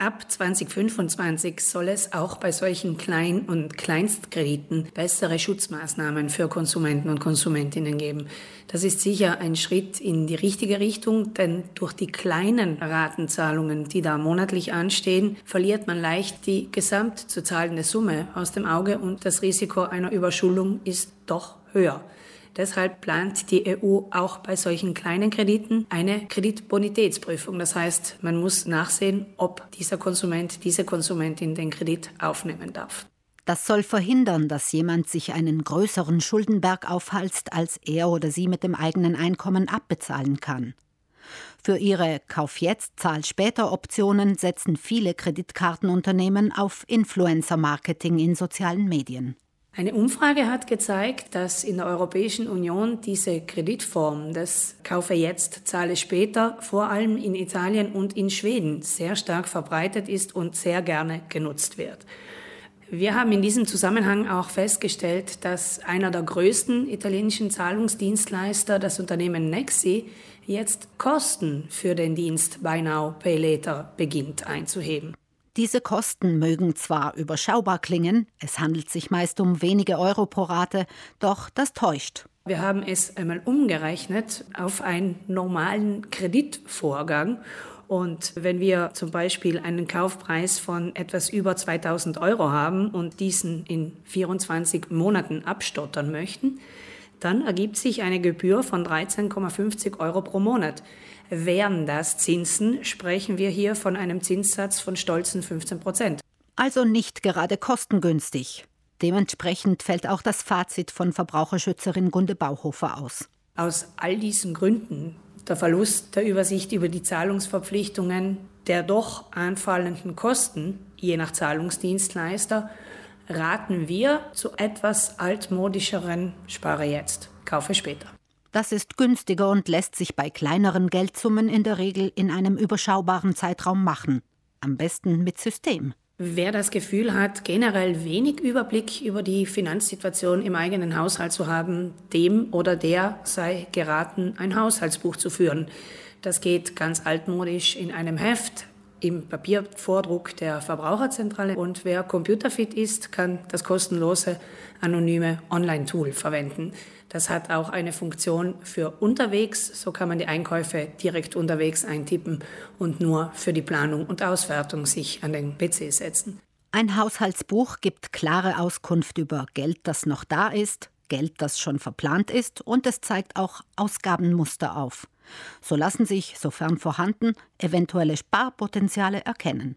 Ab 2025 soll es auch bei solchen Klein- und Kleinstkrediten bessere Schutzmaßnahmen für Konsumenten und Konsumentinnen geben. Das ist sicher ein Schritt in die richtige Richtung, denn durch die kleinen Ratenzahlungen, die da monatlich anstehen, verliert man leicht die gesamt zu zahlende Summe aus dem Auge und das Risiko einer Überschuldung ist doch höher. Deshalb plant die EU auch bei solchen kleinen Krediten eine Kreditbonitätsprüfung. Das heißt, man muss nachsehen, ob dieser Konsument, diese Konsumentin den Kredit aufnehmen darf. Das soll verhindern, dass jemand sich einen größeren Schuldenberg aufhalst, als er oder sie mit dem eigenen Einkommen abbezahlen kann. Für ihre Kauf jetzt, Zahl später Optionen setzen viele Kreditkartenunternehmen auf Influencer-Marketing in sozialen Medien. Eine Umfrage hat gezeigt, dass in der Europäischen Union diese Kreditform des Kaufe jetzt, zahle später vor allem in Italien und in Schweden sehr stark verbreitet ist und sehr gerne genutzt wird. Wir haben in diesem Zusammenhang auch festgestellt, dass einer der größten italienischen Zahlungsdienstleister, das Unternehmen Nexi, jetzt Kosten für den Dienst Buy Now, Pay Later beginnt einzuheben. Diese Kosten mögen zwar überschaubar klingen, es handelt sich meist um wenige Euro pro Rate, doch das täuscht. Wir haben es einmal umgerechnet auf einen normalen Kreditvorgang. Und wenn wir zum Beispiel einen Kaufpreis von etwas über 2000 Euro haben und diesen in 24 Monaten abstottern möchten, dann ergibt sich eine Gebühr von 13,50 Euro pro Monat. Wären das Zinsen, sprechen wir hier von einem Zinssatz von stolzen 15 Prozent. Also nicht gerade kostengünstig. Dementsprechend fällt auch das Fazit von Verbraucherschützerin Gunde Bauhofer aus. Aus all diesen Gründen, der Verlust der Übersicht über die Zahlungsverpflichtungen, der doch anfallenden Kosten, je nach Zahlungsdienstleister, raten wir zu etwas altmodischeren Spare jetzt, kaufe später. Das ist günstiger und lässt sich bei kleineren Geldsummen in der Regel in einem überschaubaren Zeitraum machen. Am besten mit System. Wer das Gefühl hat, generell wenig Überblick über die Finanzsituation im eigenen Haushalt zu haben, dem oder der sei geraten, ein Haushaltsbuch zu führen. Das geht ganz altmodisch in einem Heft, im Papiervordruck der Verbraucherzentrale. Und wer computerfit ist, kann das kostenlose anonyme Online-Tool verwenden. Das hat auch eine Funktion für unterwegs. So kann man die Einkäufe direkt unterwegs eintippen und nur für die Planung und Auswertung sich an den PC setzen. Ein Haushaltsbuch gibt klare Auskunft über Geld, das noch da ist, Geld, das schon verplant ist, und es zeigt auch Ausgabenmuster auf. So lassen sich, sofern vorhanden, eventuelle Sparpotenziale erkennen.